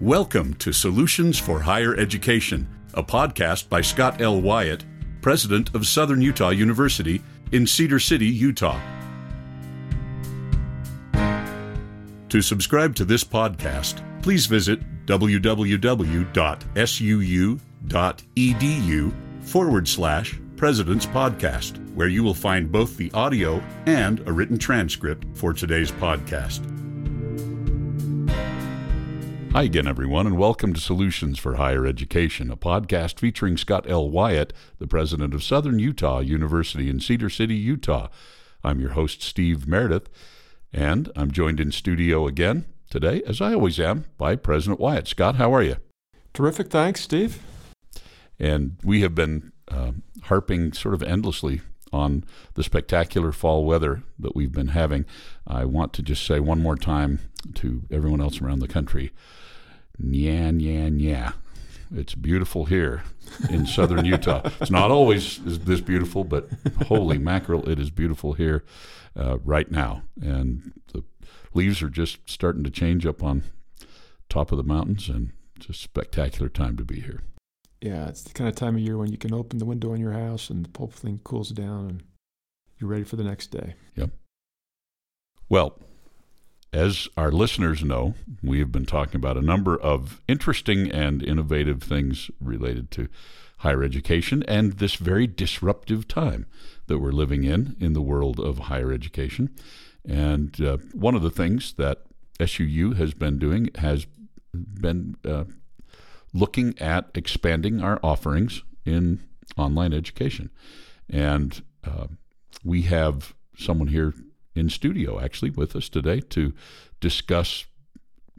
Welcome to Solutions for Higher Education, a podcast by Scott L. Wyatt, president of Southern Utah University in Cedar City, Utah. To subscribe to this podcast, please visit www.suu.edu forward slash President's Podcast, where you will find both the audio and a written transcript for today's podcast. Hi again, everyone, and welcome to Solutions for Higher Education, a podcast featuring Scott L. Wyatt, the president of Southern Utah University in Cedar City, Utah. I'm your host, Steve Meredith, and I'm joined in studio again today, as I always am, by President Wyatt. Scott, how are you? Terrific. Thanks, Steve. And we have been uh, harping sort of endlessly on the spectacular fall weather that we've been having. I want to just say one more time to everyone else around the country yeah, yeah, yeah. It's beautiful here in southern Utah. It's not always this beautiful, but holy mackerel, it is beautiful here uh, right now. And the leaves are just starting to change up on top of the mountains, and it's a spectacular time to be here. Yeah, it's the kind of time of year when you can open the window in your house and the whole thing cools down and you're ready for the next day. Yep. Well, as our listeners know, we have been talking about a number of interesting and innovative things related to higher education and this very disruptive time that we're living in in the world of higher education. And uh, one of the things that SUU has been doing has been uh, looking at expanding our offerings in online education. And uh, we have someone here in studio actually with us today to discuss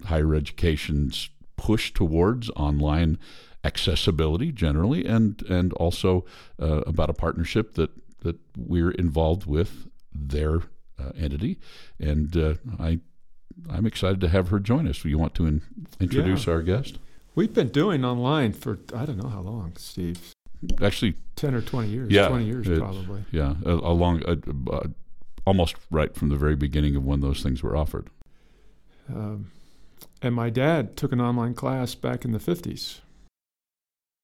higher education's push towards online accessibility generally and and also uh, about a partnership that that we're involved with their uh, entity and uh, I I'm excited to have her join us. You want to in, introduce yeah. our guest? We've been doing online for I don't know how long, Steve. Actually, ten or twenty years. Yeah, twenty years probably. Yeah, a uh, almost right from the very beginning of when those things were offered. Um, and my dad took an online class back in the 50s.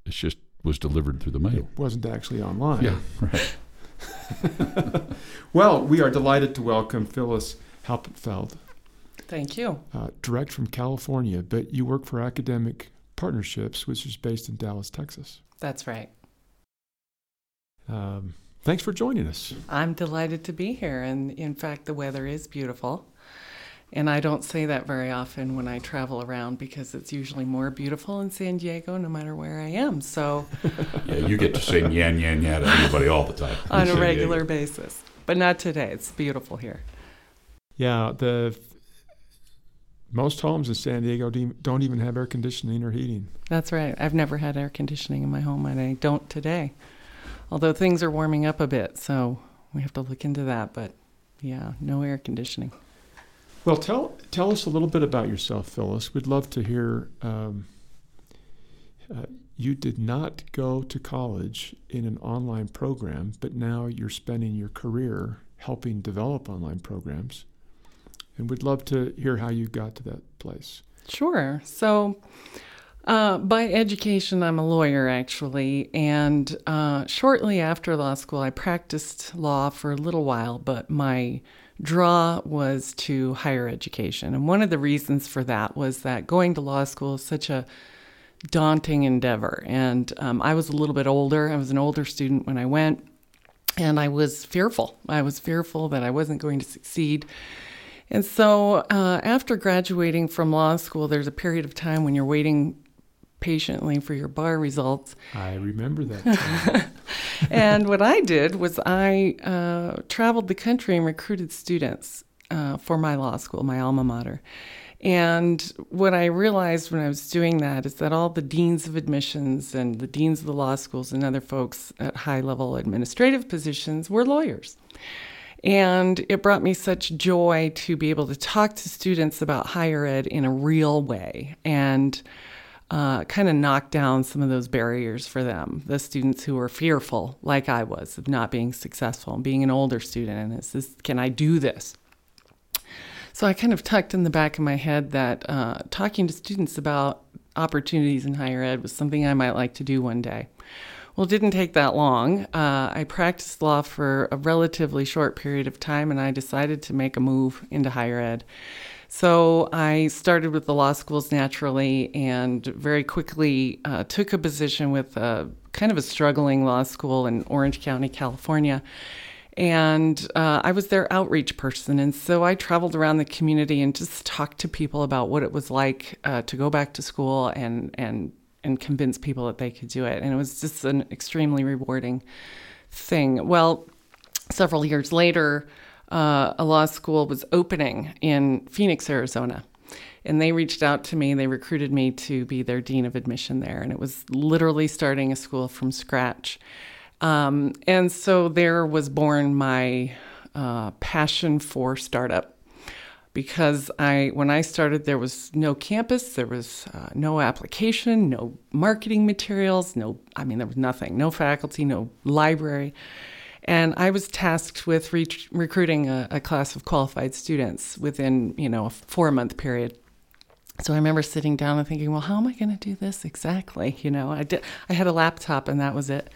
It just was delivered through the mail. It wasn't actually online. Yeah, right. well, we are delighted to welcome Phyllis Halpenfeld. Thank you. Uh, direct from California, but you work for Academic Partnerships, which is based in Dallas, Texas. That's right. Um, Thanks for joining us. I'm delighted to be here. And in fact, the weather is beautiful. And I don't say that very often when I travel around because it's usually more beautiful in San Diego no matter where I am. So, yeah, you get to say yan yan yan to anybody all the time on a regular Diego. basis. But not today. It's beautiful here. Yeah, the most homes in San Diego don't even have air conditioning or heating. That's right. I've never had air conditioning in my home, and I don't today although things are warming up a bit, so we have to look into that. But yeah, no air conditioning. Well, tell tell us a little bit about yourself, Phyllis. We'd love to hear. Um, uh, you did not go to college in an online program, but now you're spending your career helping develop online programs. And we'd love to hear how you got to that place. Sure. So, uh, by education, I'm a lawyer actually, and uh, shortly after law school, I practiced law for a little while, but my draw was to higher education. And one of the reasons for that was that going to law school is such a daunting endeavor. And um, I was a little bit older, I was an older student when I went, and I was fearful. I was fearful that I wasn't going to succeed. And so, uh, after graduating from law school, there's a period of time when you're waiting patiently for your bar results. I remember that. and what I did was I uh, traveled the country and recruited students uh, for my law school, my alma mater. And what I realized when I was doing that is that all the deans of admissions and the deans of the law schools and other folks at high level administrative positions were lawyers. And it brought me such joy to be able to talk to students about higher ed in a real way. And uh, kind of knock down some of those barriers for them, the students who were fearful, like I was, of not being successful and being an older student. And is this, can I do this? So I kind of tucked in the back of my head that uh, talking to students about opportunities in higher ed was something I might like to do one day. Well, it didn't take that long. Uh, I practiced law for a relatively short period of time, and I decided to make a move into higher ed. So I started with the law schools naturally and very quickly uh, took a position with a kind of a struggling law school in Orange County, California. And uh, I was their outreach person. And so I traveled around the community and just talked to people about what it was like uh, to go back to school and, and and convince people that they could do it. And it was just an extremely rewarding thing. Well, several years later, uh, a law school was opening in Phoenix, Arizona. And they reached out to me, they recruited me to be their dean of admission there. And it was literally starting a school from scratch. Um, and so there was born my uh, passion for startup because I when I started there was no campus, there was uh, no application, no marketing materials, no I mean there was nothing, no faculty, no library. And I was tasked with re- recruiting a, a, class of qualified students within, you know, a four month period. So I remember sitting down and thinking, well, how am I going to do this exactly? You know, I did. I had a laptop, and that was it.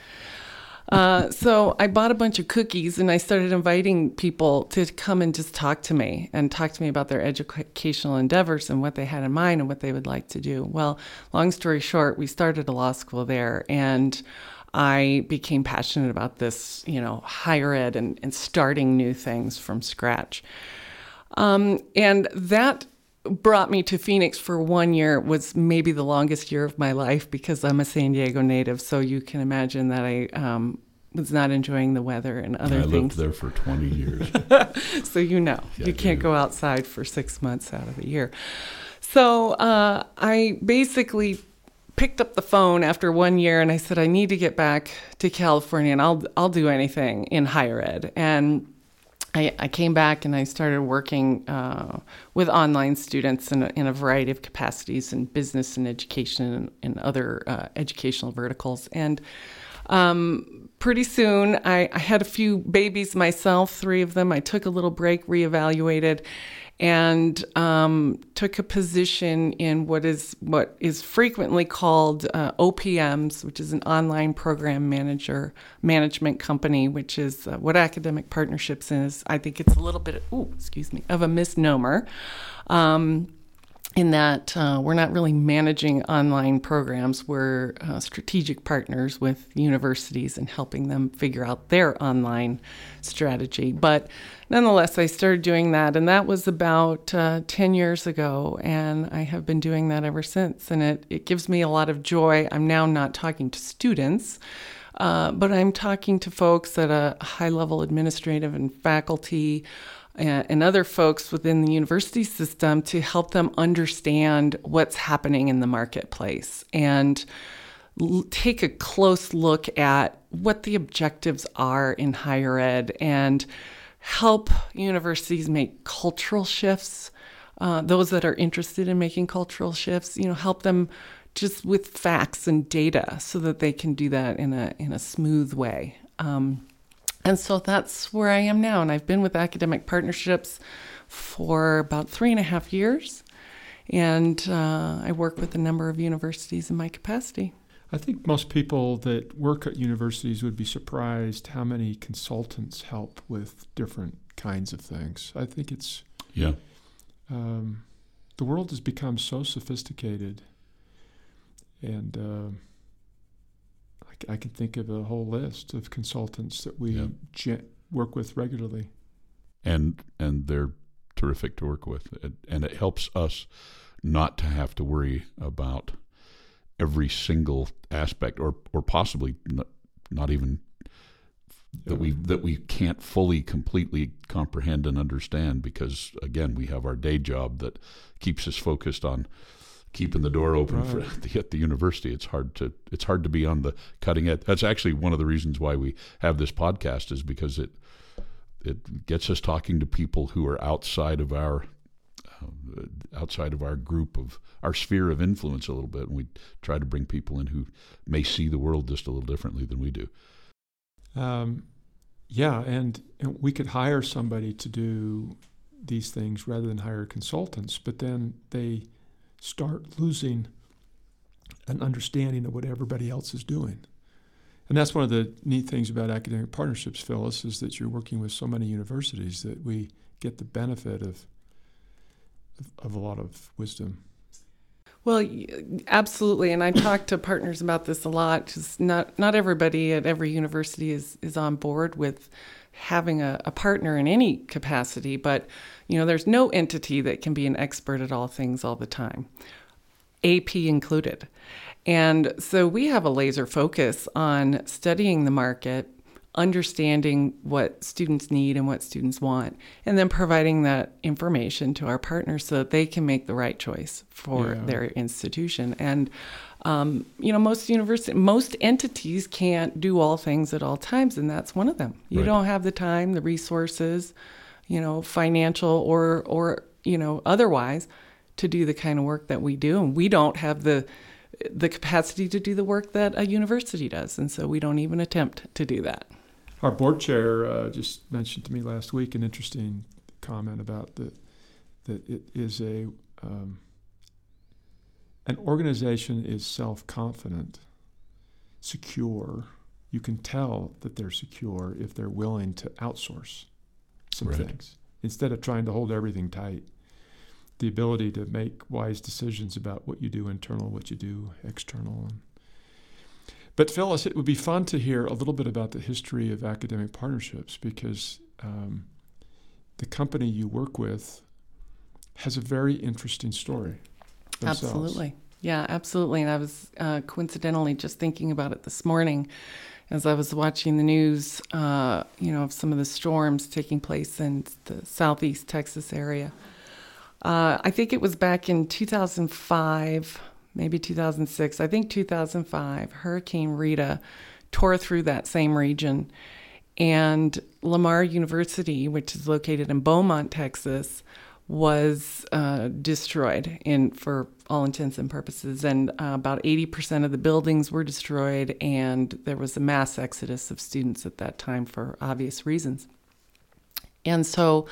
Uh, so I bought a bunch of cookies and I started inviting people to come and just talk to me and talk to me about their educational endeavors and what they had in mind and what they would like to do. Well, long story short, we started a law school there and I became passionate about this, you know, higher ed and, and starting new things from scratch. Um, and that brought me to Phoenix for one year was maybe the longest year of my life because I'm a San Diego native. So you can imagine that I um, was not enjoying the weather and other I things. I lived there for 20 years. so you know, yeah, you can't go outside for six months out of the year. So uh, I basically picked up the phone after one year and I said, I need to get back to California and I'll, I'll do anything in higher ed. And I, I came back and I started working uh, with online students in a, in a variety of capacities in business and education and, and other uh, educational verticals. And um, pretty soon, I, I, had a few babies myself, three of them. I took a little break, reevaluated, and um, took a position in what is what is frequently called uh, OPMs, which is an online program manager management company, which is uh, what academic partnerships is. I think it's a little bit, oh, excuse me, of a misnomer. Um, in that uh, we're not really managing online programs. We're uh, strategic partners with universities and helping them figure out their online strategy. But nonetheless, I started doing that, and that was about uh, 10 years ago, and I have been doing that ever since. And it, it gives me a lot of joy. I'm now not talking to students. Uh, but I'm talking to folks at a high level administrative and faculty and other folks within the university system to help them understand what's happening in the marketplace and l- take a close look at what the objectives are in higher ed and help universities make cultural shifts. Uh, those that are interested in making cultural shifts, you know, help them just with facts and data so that they can do that in a in a smooth way. Um, and so that's where I am now. And I've been with academic partnerships for about three and a half years. And uh, I work with a number of universities in my capacity. I think most people that work at universities would be surprised how many consultants help with different kinds of things. I think it's. Yeah. Um, the world has become so sophisticated. And. Uh, I can think of a whole list of consultants that we yeah. work with regularly. And and they're terrific to work with, and it helps us not to have to worry about every single aspect, or or possibly not, not even that we that we can't fully completely comprehend and understand because again we have our day job that keeps us focused on keeping the door open right. for the, at the university. It's hard to it's hard to be on the cutting edge. That's actually one of the reasons why we have this podcast is because it it gets us talking to people who are outside of our uh, outside of our group of our sphere of influence a little bit, and we try to bring people in who may see the world just a little differently than we do. Um, yeah, and, and we could hire somebody to do these things rather than hire consultants, but then they start losing an understanding of what everybody else is doing. And that's one of the neat things about academic partnerships, Phyllis, is that you're working with so many universities that we get the benefit of of, of a lot of wisdom. Well, absolutely, and I talk to partners about this a lot. Just not not everybody at every university is is on board with having a, a partner in any capacity, but you know, there's no entity that can be an expert at all things all the time, AP included. And so we have a laser focus on studying the market, understanding what students need and what students want, and then providing that information to our partners so that they can make the right choice for yeah. their institution. And um, you know, most university, most entities can't do all things at all times, and that's one of them. You right. don't have the time, the resources, you know, financial or or you know otherwise, to do the kind of work that we do, and we don't have the the capacity to do the work that a university does, and so we don't even attempt to do that. Our board chair uh, just mentioned to me last week an interesting comment about the that it is a um, an organization is self confident, secure. You can tell that they're secure if they're willing to outsource some right. things instead of trying to hold everything tight. The ability to make wise decisions about what you do internal, what you do external. But Phyllis, it would be fun to hear a little bit about the history of academic partnerships because um, the company you work with has a very interesting story. Themselves. Absolutely. Yeah, absolutely. And I was uh, coincidentally just thinking about it this morning as I was watching the news, uh, you know, of some of the storms taking place in the southeast Texas area. Uh, I think it was back in 2005, maybe 2006. I think 2005, Hurricane Rita tore through that same region. And Lamar University, which is located in Beaumont, Texas, was uh, destroyed in for all intents and purposes, and uh, about 80% of the buildings were destroyed, and there was a mass exodus of students at that time for obvious reasons. And so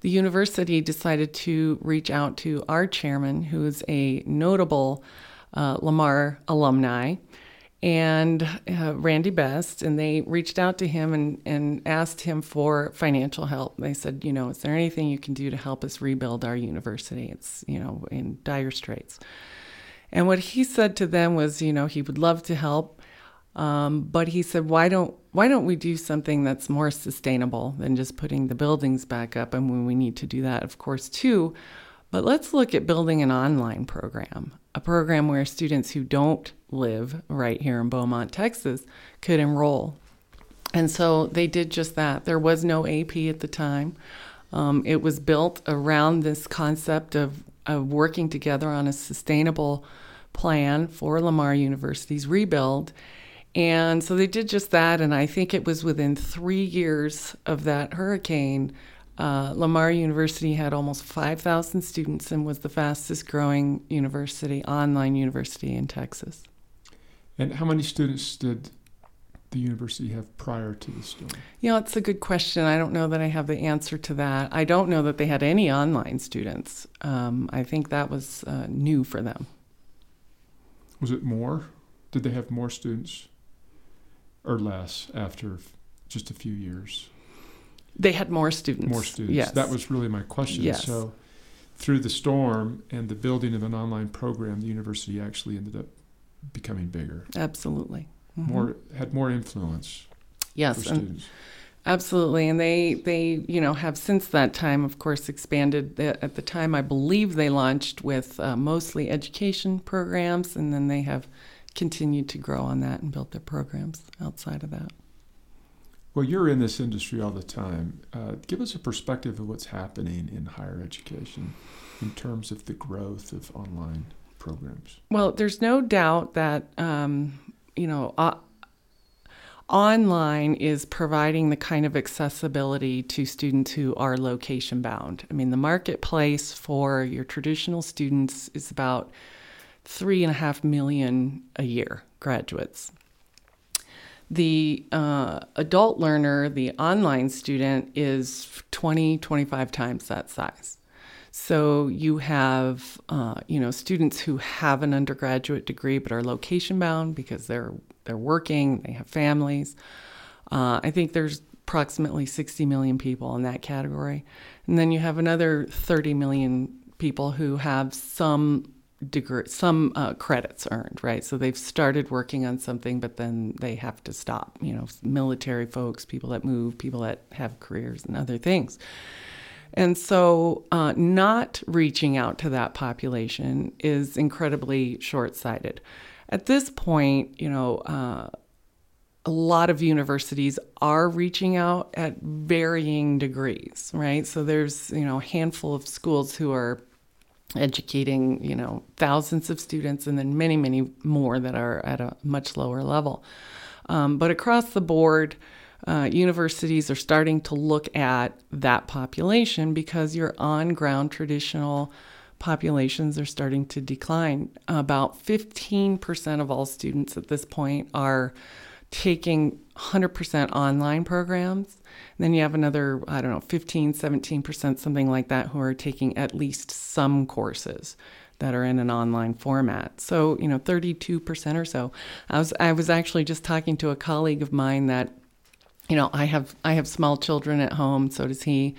the university decided to reach out to our chairman, who is a notable uh, Lamar alumni, and uh, Randy Best, and they reached out to him and, and asked him for financial help. They said, you know, is there anything you can do to help us rebuild our university? It's, you know, in dire straits. And what he said to them was, you know, he would love to help, um, but he said, why don't why don't we do something that's more sustainable than just putting the buildings back up? And when we need to do that, of course, too. But let's look at building an online program, a program where students who don't live right here in Beaumont, Texas, could enroll. And so they did just that. There was no AP at the time. Um, it was built around this concept of, of working together on a sustainable plan for Lamar University's rebuild. And so they did just that. And I think it was within three years of that hurricane uh, Lamar University had almost 5,000 students and was the fastest growing university, online university in Texas. And how many students did the university have prior to the storm? You know, it's a good question. I don't know that I have the answer to that. I don't know that they had any online students. Um, I think that was uh, new for them. Was it more? Did they have more students or less after just a few years? They had more students. More students. Yes. That was really my question. Yes. So, through the storm and the building of an online program, the university actually ended up becoming bigger. Absolutely. Mm-hmm. More had more influence. Yes, absolutely. And they they you know have since that time, of course, expanded. At the time, I believe they launched with uh, mostly education programs, and then they have continued to grow on that and built their programs outside of that. Well, you're in this industry all the time. Uh, give us a perspective of what's happening in higher education in terms of the growth of online programs. Well, there's no doubt that um, you know. Uh, online is providing the kind of accessibility to students who are location bound. I mean, the marketplace for your traditional students is about three and a half million a year graduates The uh, adult learner, the online student, is 20, 25 times that size. So you have, uh, you know, students who have an undergraduate degree but are location bound because they're they're working, they have families. Uh, I think there's approximately 60 million people in that category, and then you have another 30 million people who have some degree, some uh, credits earned, right? So they've started working on something, but then they have to stop. You know, military folks, people that move, people that have careers and other things. And so, uh, not reaching out to that population is incredibly short sighted. At this point, you know, uh, a lot of universities are reaching out at varying degrees, right? So there's, you know, a handful of schools who are educating, you know, thousands of students and then many, many more that are at a much lower level. Um, but across the board, uh, universities are starting to look at that population because your on ground traditional populations are starting to decline. About 15% of all students at this point are taking 100% online programs. Then you have another, I don't know, 15, 17%, something like that, who are taking at least some courses that are in an online format. So, you know, 32% or so. I was I was actually just talking to a colleague of mine that you know, I have I have small children at home, so does he.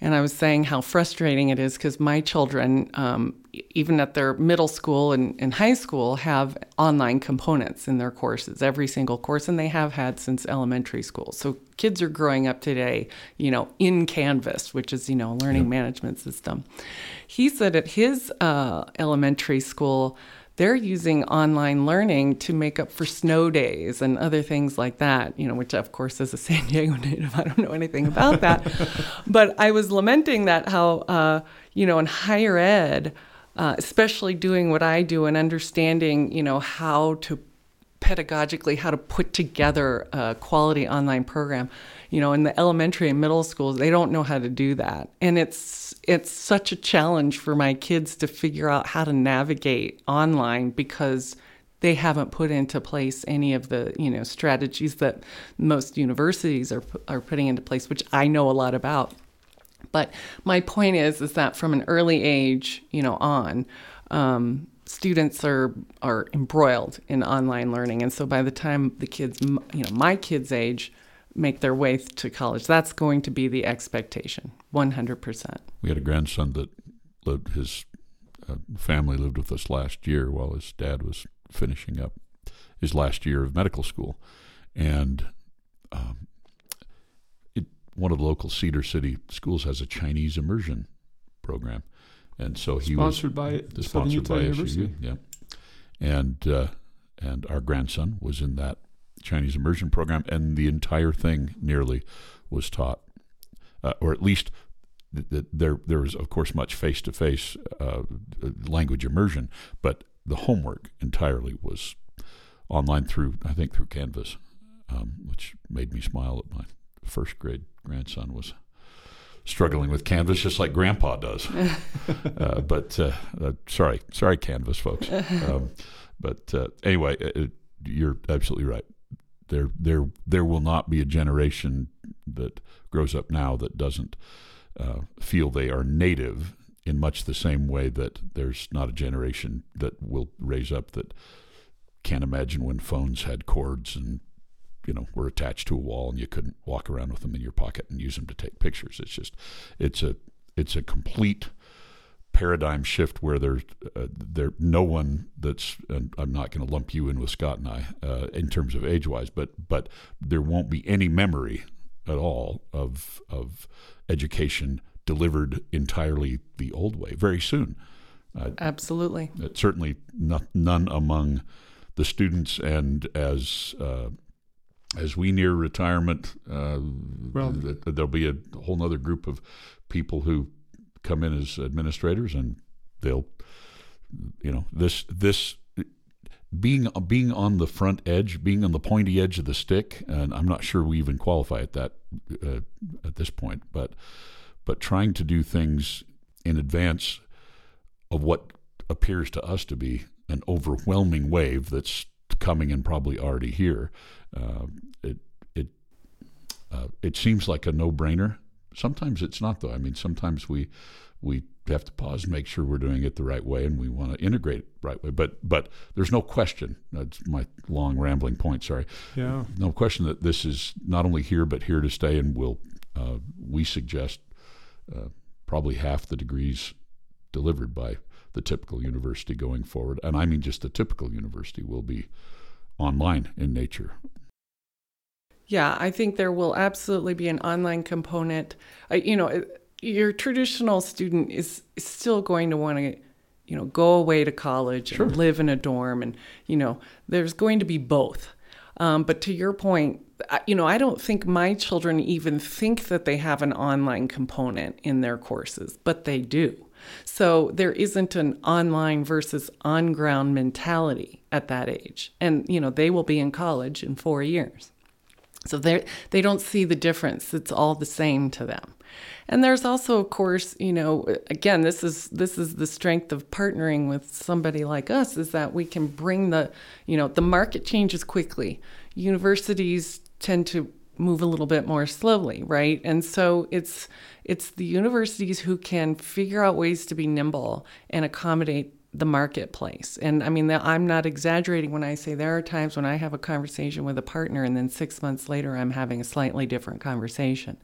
And I was saying how frustrating it is because my children, um, even at their middle school and, and high school, have online components in their courses, every single course, and they have had since elementary school. So kids are growing up today, you know, in Canvas, which is, you know, a learning management system. He said at his uh, elementary school, they're using online learning to make up for snow days and other things like that, you know, which of course as a San Diego native, I don't know anything about that. but I was lamenting that how, uh, you know, in higher ed, uh, especially doing what I do and understanding, you know, how to pedagogically, how to put together a quality online program you know in the elementary and middle schools they don't know how to do that and it's it's such a challenge for my kids to figure out how to navigate online because they haven't put into place any of the you know strategies that most universities are are putting into place which I know a lot about. But my point is is that from an early age you know on um, students are are embroiled in online learning. And so by the time the kids you know my kids age make their way to college. That's going to be the expectation, 100%. We had a grandson that lived, his uh, family lived with us last year while his dad was finishing up his last year of medical school. And um, it, one of the local Cedar City schools has a Chinese immersion program. And so he was sponsored was by sponsored by University. SUU, yeah. And uh, and our grandson was in that Chinese immersion program, and the entire thing nearly was taught, uh, or at least th- th- there there was of course much face to face language immersion, but the homework entirely was online through I think through Canvas, um, which made me smile at my first grade grandson was struggling with Canvas just like Grandpa does. uh, but uh, uh, sorry, sorry, Canvas folks. Um, but uh, anyway, it, you're absolutely right. There, there, there will not be a generation that grows up now that doesn't uh, feel they are native in much the same way that there's not a generation that will raise up that can't imagine when phones had cords and you know were attached to a wall and you couldn't walk around with them in your pocket and use them to take pictures. It's just, it's a, it's a complete paradigm shift where there's uh, there no one that's and I'm not going to lump you in with Scott and I uh, in terms of age wise, but but there won't be any memory at all of of education delivered entirely the old way very soon. Uh, Absolutely. certainly not, none among the students, and as uh, as we near retirement, uh, well, there'll be a whole other group of people who come in as administrators and they'll you know this this being being on the front edge being on the pointy edge of the stick and I'm not sure we even qualify at that uh, at this point but but trying to do things in advance of what appears to us to be an overwhelming wave that's coming and probably already here. Uh, it it uh, it seems like a no brainer. Sometimes it's not though. I mean, sometimes we we have to pause and make sure we're doing it the right way, and we want to integrate it the right way. But but there's no question. That's my long rambling point. Sorry. Yeah. No question that this is not only here but here to stay, and will uh, we suggest uh, probably half the degrees delivered by the typical university going forward, and I mean just the typical university will be online in nature. Yeah, I think there will absolutely be an online component. Uh, you know, your traditional student is, is still going to want to you know go away to college sure. and live in a dorm and you know there's going to be both um, but to your point you know i don't think my children even think that they have an online component in their courses but they do so there isn't an online versus on ground mentality at that age and you know they will be in college in four years so they they don't see the difference it's all the same to them and there's also, of course, you know, again, this is this is the strength of partnering with somebody like us is that we can bring the, you know, the market changes quickly. Universities tend to move a little bit more slowly, right? And so it's it's the universities who can figure out ways to be nimble and accommodate the marketplace. And I mean, I'm not exaggerating when I say there are times when I have a conversation with a partner and then six months later I'm having a slightly different conversation.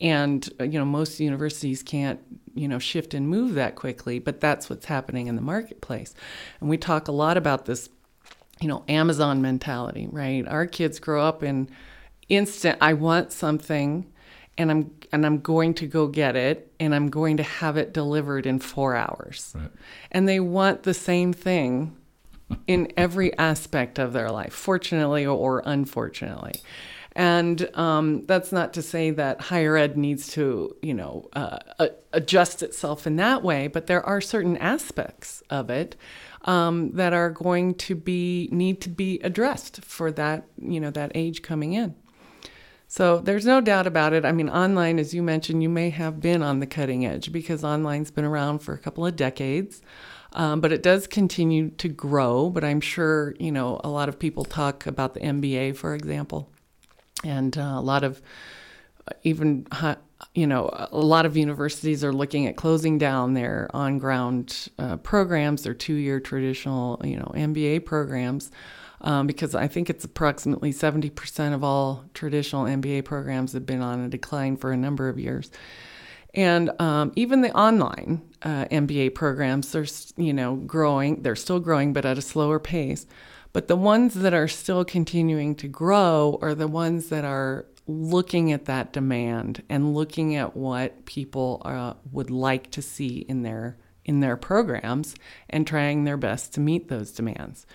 And, uh, you know, most universities can't, you know, shift and move that quickly, but that's what's happening in the marketplace. And we talk a lot about this, you know, Amazon mentality, right? Our kids grow up in instant, I want something and I'm and I'm going to go get it and I'm going to have it delivered in 4 hours. Right. And they want the same thing in every aspect of their life, fortunately or unfortunately. And um, that's not to say that higher ed needs to, you know, uh, adjust itself in that way, but there are certain aspects of it um, that are going to be need to be addressed for that, you know, that age coming in. So there's no doubt about it. I mean, online, as you mentioned, you may have been on the cutting edge because online's been around for a couple of decades. Um, but it does continue to grow. But I'm sure, you know, a lot of people talk about the MBA, for example, and uh, a lot of uh, even, you know, a lot of universities are looking at closing down their on ground uh, programs, their two year traditional, you know, MBA programs um, because I think it's approximately 70% of all traditional MBA programs have been on a decline for a number of years. And um, even the online uh, MBA programs, they're you know growing. They're still growing, but at a slower pace. But the ones that are still continuing to grow are the ones that are looking at that demand and looking at what people uh, would like to see in their in their programs and trying their best to meet those demands.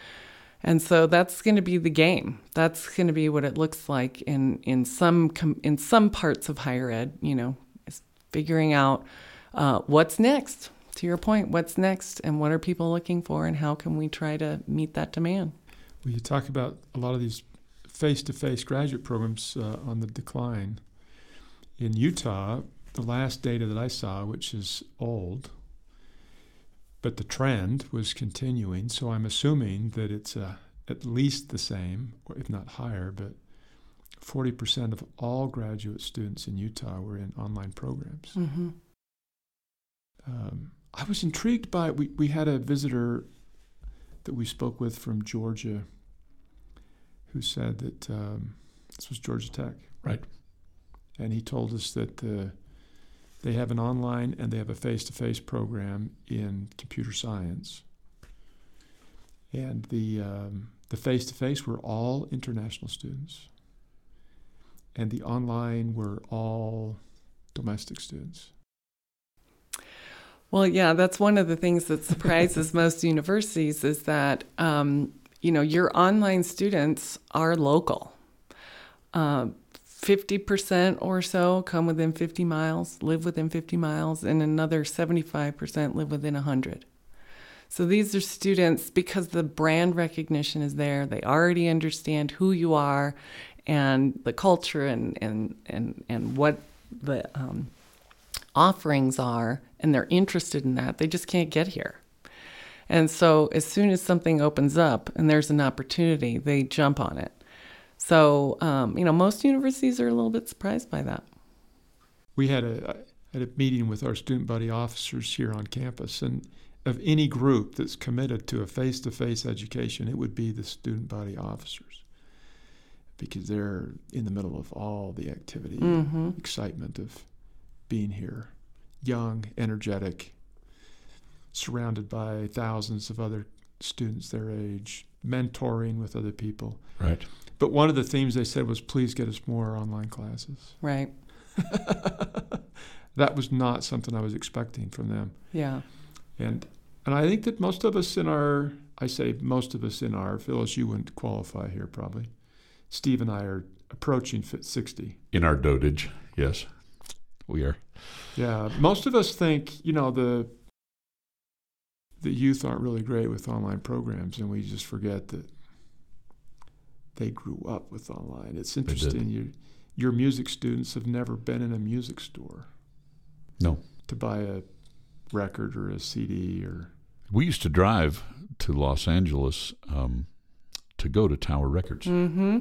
And so that's going to be the game. That's going to be what it looks like in in some com- in some parts of higher ed. You know, is figuring out uh, what's next. To your point, what's next, and what are people looking for, and how can we try to meet that demand? Well, you talk about a lot of these face-to-face graduate programs uh, on the decline. In Utah, the last data that I saw, which is old, but the trend was continuing. So I'm assuming that it's uh, at least the same, or if not higher, but 40% of all graduate students in Utah were in online programs. Mm-hmm. Um, I was intrigued by we, we had a visitor that we spoke with from Georgia who said that um, this was Georgia Tech. Right. And he told us that the they have an online and they have a face to face program in computer science. And the um, the face to face were all international students, and the online were all domestic students. Well, yeah, that's one of the things that surprises most universities is that um, you know your online students are local. Uh, 50% or so come within 50 miles, live within 50 miles, and another 75% live within 100. So these are students because the brand recognition is there. They already understand who you are and the culture and, and, and, and what the um, offerings are, and they're interested in that. They just can't get here. And so as soon as something opens up and there's an opportunity, they jump on it. So, um, you know, most universities are a little bit surprised by that. We had a, had a meeting with our student body officers here on campus, and of any group that's committed to a face to face education, it would be the student body officers because they're in the middle of all the activity, Mm-hmm. excitement of being here, young, energetic, surrounded by thousands of other students their age, mentoring with other people. Right. But one of the themes they said was, please get us more online classes. Right. that was not something I was expecting from them. Yeah. And and I think that most of us in our I say most of us in our Phyllis, you wouldn't qualify here probably. Steve and I are approaching fit sixty. In our dotage, yes, we are. Yeah. Most of us think, you know, the the youth aren't really great with online programs and we just forget that they grew up with online. It's interesting. Your your music students have never been in a music store. No. To buy a record or a CD or We used to drive to Los Angeles um, to go to Tower Records. Mm-hmm.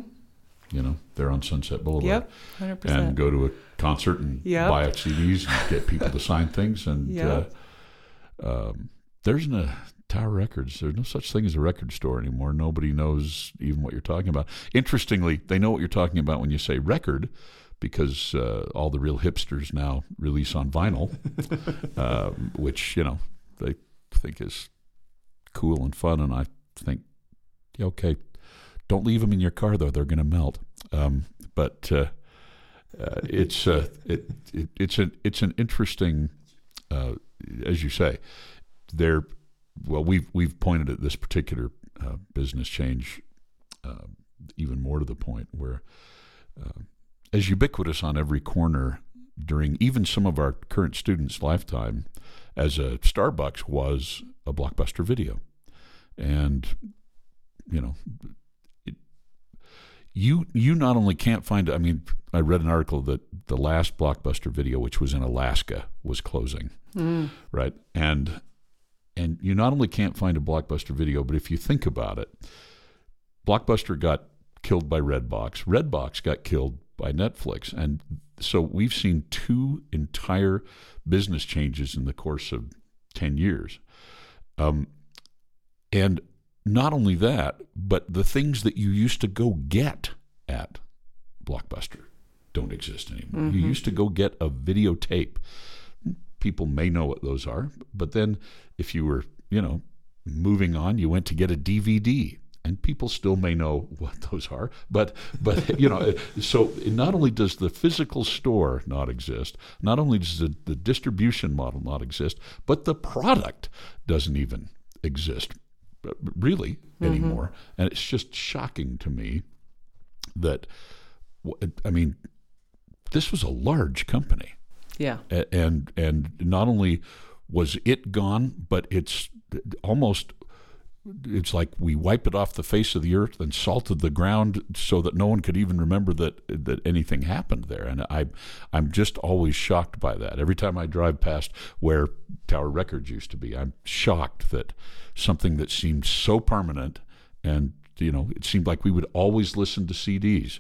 You know, they're on Sunset Boulevard. Yep. Hundred And percent. go to a concert and Yep. buy CDs and get people to sign things. And Yep. uh, um, there's no Tower Records. There's no such thing as a record store anymore. Nobody knows even what you're talking about. Interestingly, they know what you're talking about when you say record because uh, all the real hipsters now release on vinyl, um, which, you know, they think is cool and fun. And I think, yeah, okay, don't leave them in your car, though. They're going to melt. Um, but uh, uh, it's uh, it, it it's an it's an interesting, uh, as you say, there. Well, we've we've pointed at this particular uh, business change uh, even more to the point where, uh, as ubiquitous on every corner during even some of our current students' lifetime, as a Starbucks was a blockbuster video, and you know. It, you you not only can't find I mean I read an article that the last blockbuster video which was in Alaska was closing Mm. right and and you not only can't find a blockbuster video but if you think about it blockbuster got killed by redbox. Redbox got killed by netflix. And so we've seen two entire business changes in the course of 10 years. Um, and not only that but the things that you used to go get at blockbuster don't exist anymore. You used to go get a videotape people may know what those are. But then if you were, you know, moving on, you went to get a DVD. And people still may know what those are, but but you know, so not only does the physical store not exist, not only does the, the distribution model not exist, but the product doesn't even exist uh, really anymore. And it's just shocking to me that, i mean, this was a large company Yeah. and and not only was it gone, but it's almost it's like we wiped it off the face of the earth and salted the ground so that no one could even remember that that anything happened there. And I I'm just always shocked by that. Every time I drive past where Tower Records used to be, I'm shocked that something that seemed so permanent and you know it seemed like we would always listen to CDs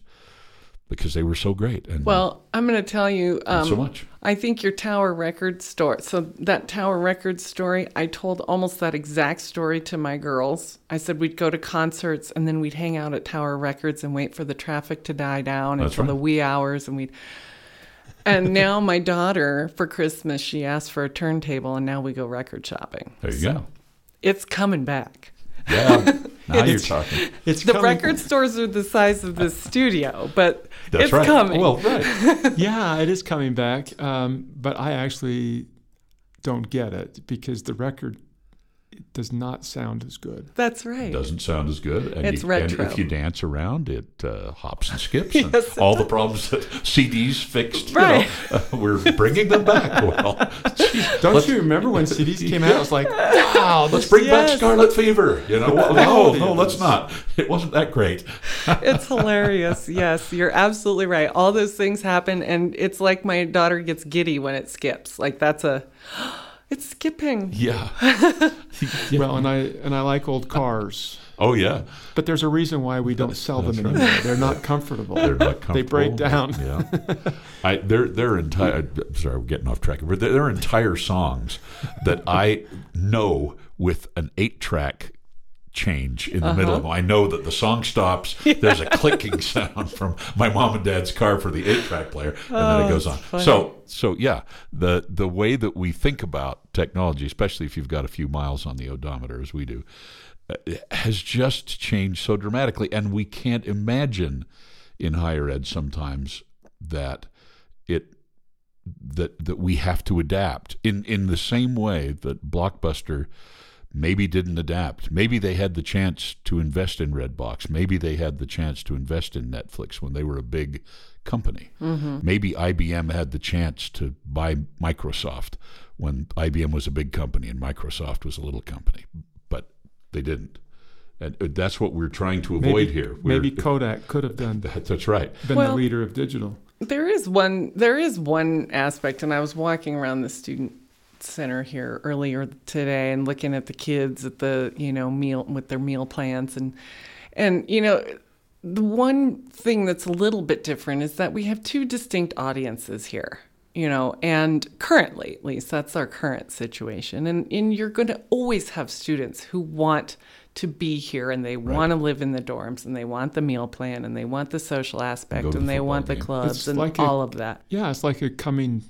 because they were so great and Well, I'm going to tell you. Um, so much. I think your Tower Records store. So that Tower Records story, I told almost that exact story to my girls. I said we'd go to concerts and then we'd hang out at Tower Records and wait for the traffic to die down That's until the wee hours, and we'd. And now my daughter for Christmas she asked for a turntable, and now we go record shopping. There you So go. It's coming back. Yeah, now you're talking. it's The coming- record stores are the size of this studio, but That's it's right. coming. Well, right. yeah, it is coming back. Um, but I actually don't get it because the record it does not sound as good. That's right. It doesn't sound as good. And It's you, retro. And if you dance around, it uh, hops and skips. And Yes, it all the problems that CDs fixed, Right. you know, uh, we're bringing them back. Well, geez, Don't let's- you remember when CDs came out? I was like, wow, Let's this, bring back Scarlet Fever. You know, no, Oh, no, let's not. It wasn't that great. it's hilarious. Yes, you're absolutely right. All those things happen, and it's like my daughter gets giddy when it skips. Like that's a, It's skipping. Yeah. Well, and I and I like old cars, Oh yeah. but there's a reason why we don't sell them right. anymore. They're not comfortable. They're not comfortable. They break down. Yeah. I their their entire sorry, we're getting off track. But their, their entire songs that I know with an eight track change in the Uh-huh. middle of them. I know that the song stops. There's a clicking sound from my mom and dad's car for the eight track player, and then it Oh, goes on. funny. So so yeah, the the way that we think about technology, especially if you've got a few miles on the odometer as we do, uh, has just changed so dramatically, and we can't imagine in higher ed sometimes that it that that we have to adapt in in the same way that Blockbuster maybe didn't adapt. Maybe they had the chance to invest in Redbox. Maybe they had the chance to invest in Netflix when they were a big company. Maybe IBM had the chance to buy Microsoft when IBM was a big company and Microsoft was a little company. But they didn't. And uh, that's what we're trying to avoid maybe, here. We're- Maybe Kodak could have done that, that's right. been Well- the leader of digital. There is one. There is one aspect, and I was walking around the student center here earlier today and looking at the kids at the you know meal with their meal plans. And and you know the one thing that's a little bit different is that we have two distinct audiences here you know and currently at least that's our current situation. And and you're going to always have students who want to be here and they want to live in the dorms and they want the meal plan and they want the social aspect Go to and the they football want the clubs It's and like a- all of that. Yeah, it's like a coming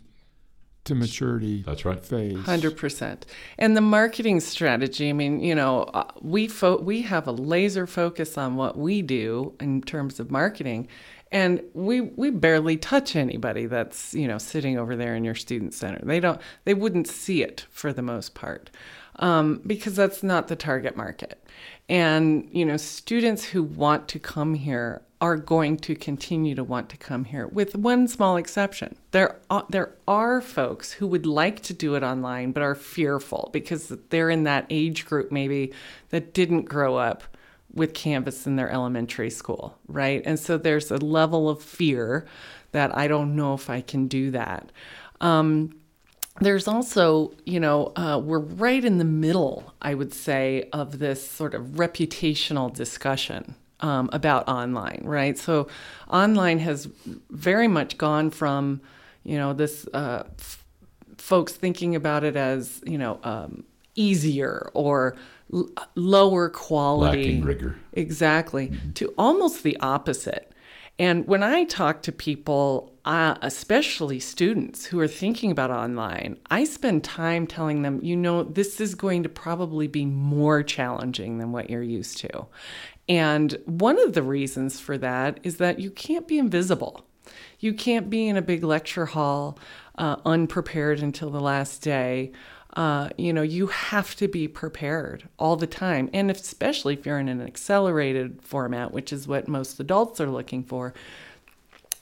to maturity That's right. phase. Hundred percent. And the marketing strategy. I mean, you know, uh, we fo- we have a laser focus on what we do in terms of marketing, and we we barely touch anybody that's you know sitting over there in your student center. They don't. They wouldn't see it for the most part, um, because that's not the target market. And you know, students who want to come here are going to continue to want to come here, with one small exception. There are, there are folks who would like to do it online but are fearful because they're in that age group maybe that didn't grow up with Canvas in their elementary school, right? And so there's a level of fear that I don't know if I can do that. Um, there's also, you know, uh, we're right in the middle, I would say, of this sort of reputational discussion um, about online, right? So, online has very much gone from, you know, this uh, f- folks thinking about it as, you know, um, easier or l- lower quality. Lacking rigor. Exactly. To almost the opposite. And when I talk to people, uh, especially students who are thinking about online, I spend time telling them, you know, this is going to probably be more challenging than what you're used to. And one of the reasons for that is that you can't be invisible. You can't be in a big lecture hall uh, unprepared until the last day. Uh, you know, you have to be prepared all the time. And especially if you're in an accelerated format, which is what most adults are looking for,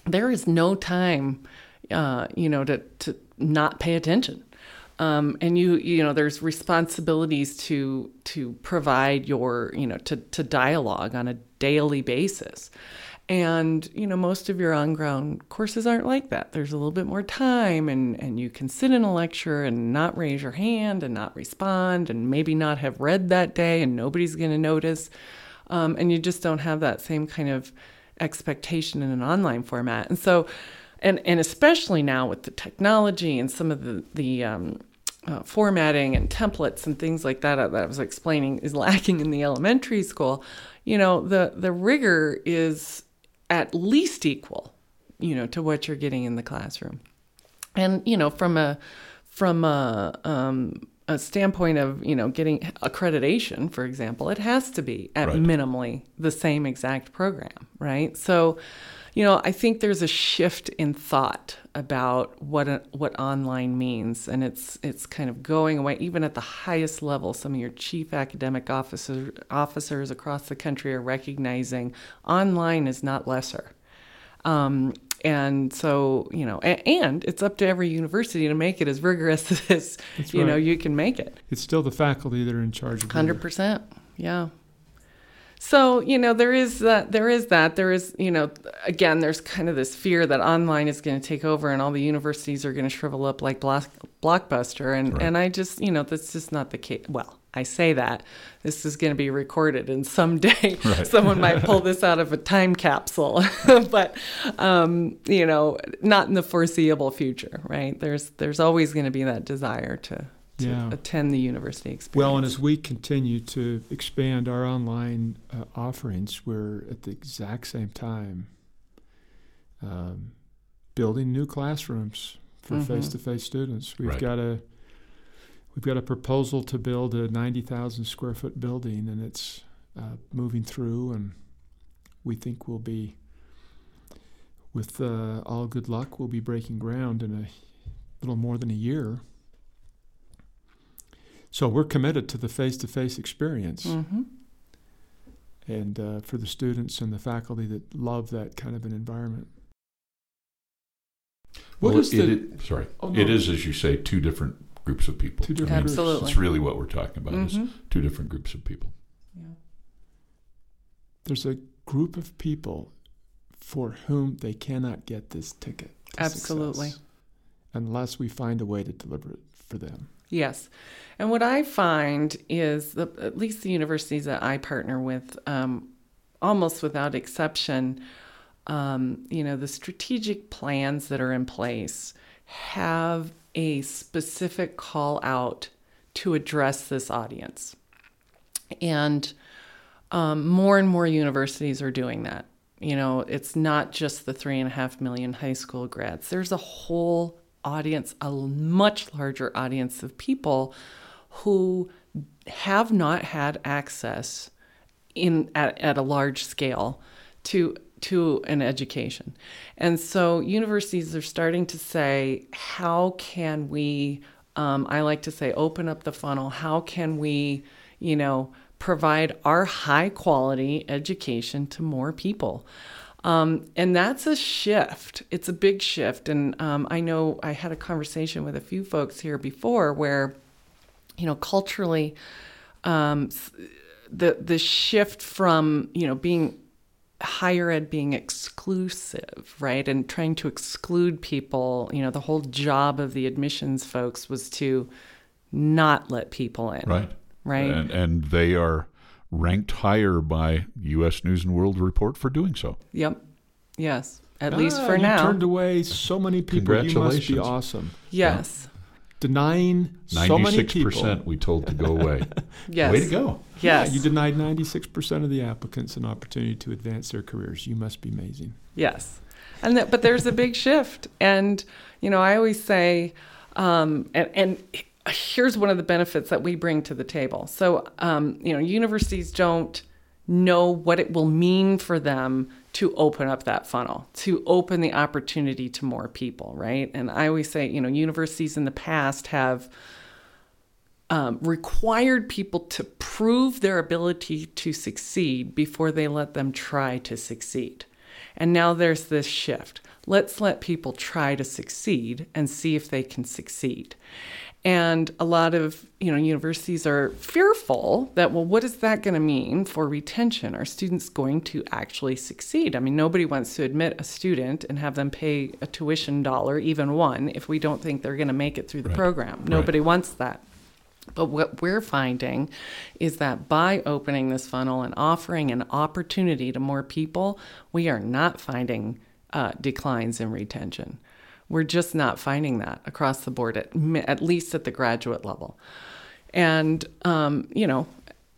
there is no time, uh, you know, to, to not pay attention. Um, and you, you know, there's responsibilities to to provide your, you know, to, to dialogue on a daily basis. And, you know, most of your on ground courses aren't like that. There's a little bit more time, and, and you can sit in a lecture and not raise your hand and not respond, and maybe not have read that day, and nobody's going to notice. Um, and you just don't have that same kind of expectation in an online format. And so, and, and especially now with the technology and some of the, the um, uh, formatting and templates and things like that that I was explaining is lacking in the elementary school, you know, the, the rigor is at least equal, you know, to what you're getting in the classroom. And, you know, from a, from a, um, a standpoint of, you know, getting accreditation, for example, it has to be at Right. minimally the same exact program, right? So, you know, I think there's a shift in thought about what a, what online means, and it's it's kind of going away. Even at the highest level, some of your chief academic officer, officers across the country are recognizing online is not lesser. Um, and so, you know, and, and it's up to every university to make it as rigorous as That's you know you can make it. It's still the faculty that are in charge of Hundred percent, yeah. So you know there is that there is that there is you know again there's kind of this fear that online is going to take over and all the universities are going to shrivel up like block, blockbuster and Right. and I just you know that's just not the case. Well, I say that this is going to be recorded and someday Right. someone might pull this out of a time capsule, but um, you know not in the foreseeable future, right? There's there's always going to be that desire to. To Yeah. attend the university experience. Well, and as we continue to expand our online uh, offerings, we're at the exact same time um, building new classrooms for Mhm. face-to-face students. We've Right. got a we've got a proposal to build a ninety thousand square foot building, and it's uh, moving through, and we think we'll be, with uh, all good luck, we'll be breaking ground in a little more than a year. So we're committed to the face-to-face experience, hmm and uh, for the students and the faculty that love that kind of an environment. What Well, is it- the it- sorry, Oh, no. it is as you say, two different groups of people. two I different mean, groups? Absolutely. It's really what we're talking about is hmm two different groups of people. Yeah. There's a group of people for whom they cannot get this ticket. to Absolutely. success unless we find a way to deliver it for them. Yes. And what I find is that at least the universities that I partner with, um, almost without exception, um, you know, the strategic plans that are in place have a specific call out to address this audience. And um, more and more universities are doing that. You know, it's not just the three and a half million high school grads. There's a whole audience, a much larger audience of people who have not had access in at, at a large scale to to an education. And so universities are starting to say, how can we, um, I like to say, open up the funnel? How can we, you know, provide our high quality education to more people? Um, and that's a shift. It's a big shift. And um, I know I had a conversation with a few folks here before where, you know, culturally, um, the the shift from you know being higher ed being exclusive, right, and trying to exclude people. You know, the whole job of the admissions folks was to not let people in, Right. right? And, and they are ranked higher by U.S. News and World Report for doing so. Yep. Yes. At least Ah, for you now. turned away so many people. You must be Congratulations. awesome. yes. Denying so many people. 96% we told to go away. Yes. Way to go! Yes. Yeah, you denied 96% of the applicants an opportunity to advance their careers. You must be amazing. Yes. And that, but there's a big shift. And, you know, I always say, um, and, and here's one of the benefits that we bring to the table. So, um, you know, universities don't know what it will mean for them to open up that funnel, to open the opportunity to more people, right? And I always say, you know, universities in the past have um, required people to prove their ability to succeed before they let them try to succeed. And now there's this shift. Let's let people try to succeed and see if they can succeed. And a lot of you know universities are fearful that well, what is that going to mean for retention? Are students going to actually succeed? I mean, nobody wants to admit a student and have them pay a tuition dollar, even one, if we don't think they're going to make it through the Right. program. Nobody wants that. But what we're finding is that by opening this funnel and offering an opportunity to more people, we are not finding uh, declines in retention. We're just not finding that across the board, at, at least at the graduate level. And, um, you know,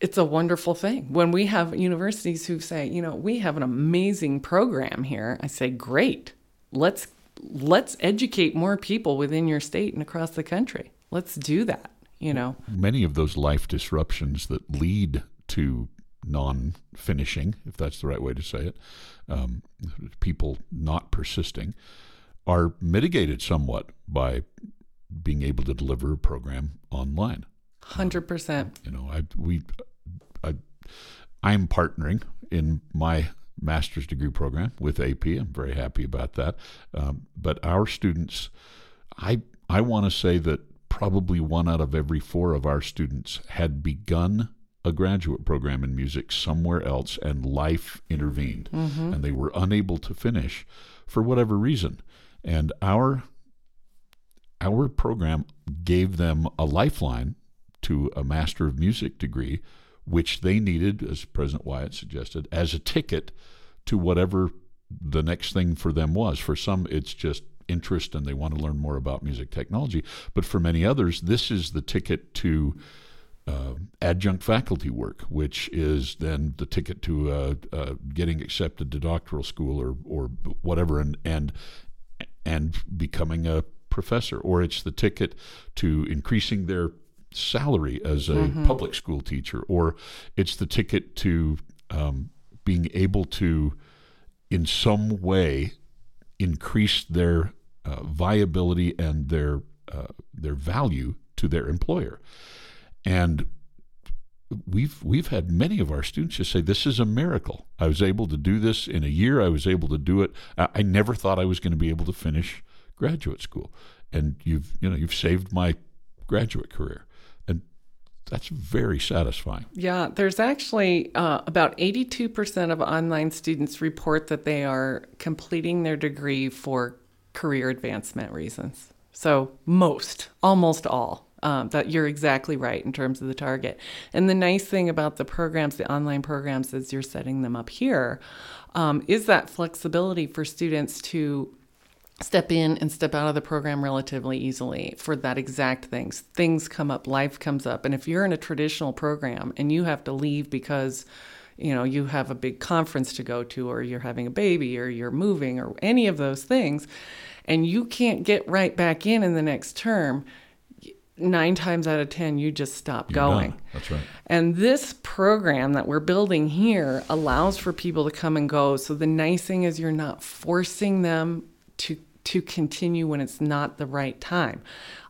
it's a wonderful thing. When we have universities who say, you know, we have an amazing program here, I say, great. Let's let's educate more people within your state and across the country. Let's do that, you know. Many of those life disruptions that lead to non-finishing, if that's the right way to say it, um, people not persisting, are mitigated somewhat by being able to deliver a program online. 100%. You know, I we I I'm partnering in my master's degree program with AP. I'm very happy about that. Um, but our students, I I want to say that probably one out of every four of our students had begun a graduate program in music somewhere else and life intervened and they were unable to finish for whatever reason. And our our program gave them a lifeline to a Master of Music degree, which they needed, as President Wyatt suggested, as a ticket to whatever the next thing for them was. For some, it's just interest and they want to learn more about music technology. But for many others, this is the ticket to uh, adjunct faculty work, which is then the ticket to uh, uh, getting accepted to doctoral school or or whatever, and and and becoming a professor, or it's the ticket to increasing their salary as a public school teacher, or it's the ticket to um, being able to, in some way, increase their uh, viability and their uh, their value to their employer. And we've we've had many of our students just say this is a miracle. I was able to do this in a year. I was able to do it. I, I never thought I was going to be able to finish graduate school. And you've you know you've saved my graduate career, and that's very satisfying. Yeah, there's actually uh, about 82% of online students report that they are completing their degree for career advancement reasons. So, most, almost all. Um, that you're exactly right in terms of the target. And the nice thing about the programs, the online programs, as you're setting them up here, um, is that flexibility for students to step in and step out of the program relatively easily for that exact things. Things come up, life comes up. And if you're in a traditional program and you have to leave because you know you have a big conference to go to or you're having a baby or you're moving or any of those things and you can't get right back in in the next term, 9 times out of 10 you just stop You're going. done. That's right. And this program that we're building here allows for people to come and go. So the nice thing is you're not forcing them to to continue when it's not the right time.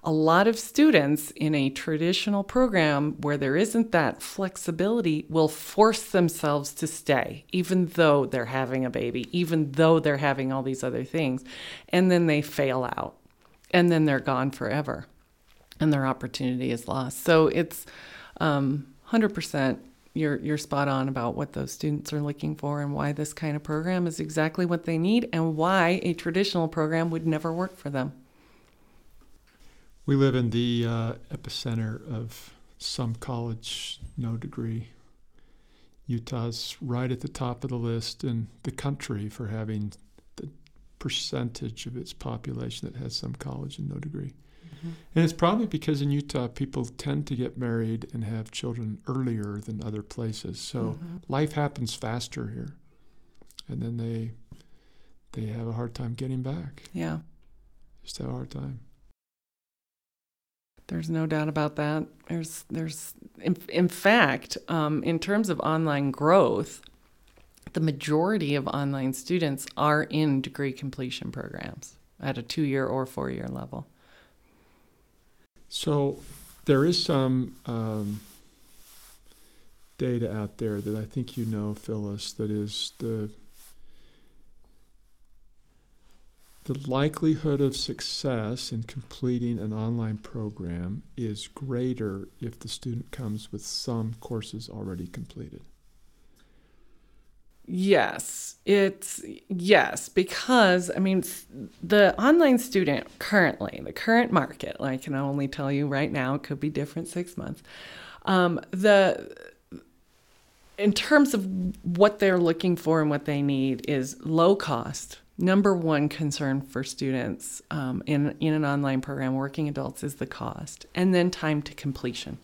A lot of students in a traditional program where there isn't that flexibility will force themselves to stay even though they're having a baby, even though they're having all these other things, and then they fail out. And then they're gone forever and their opportunity is lost. So it's um, 100% you're, you're spot on about what those students are looking for and why this kind of program is exactly what they need and why a traditional program would never work for them. We live in the uh, epicenter of some college, no degree. Utah's right at the top of the list in the country for having the percentage of its population that has some college and no degree. And it's probably because in Utah, people tend to get married and have children earlier than other places. So life happens faster here. And then they they have a hard time getting back. Yeah, Just have a hard time. there's no doubt about that. There's, there's, in, in fact, um, in terms of online growth, the majority of online students are in degree completion programs at a two year or four year level. So there is some um, data out there that I think you know, Phyllis, that is the the likelihood of success in completing an online program is greater if the student comes with some courses already completed. Yes, it's yes, because I mean, the online student currently, the current market, I can only tell you right now, it could be different six months. Um, the in terms of what they're looking for and what they need is low cost. Number one concern for students um, in in an online program, working adults, is the cost, and then time to completion.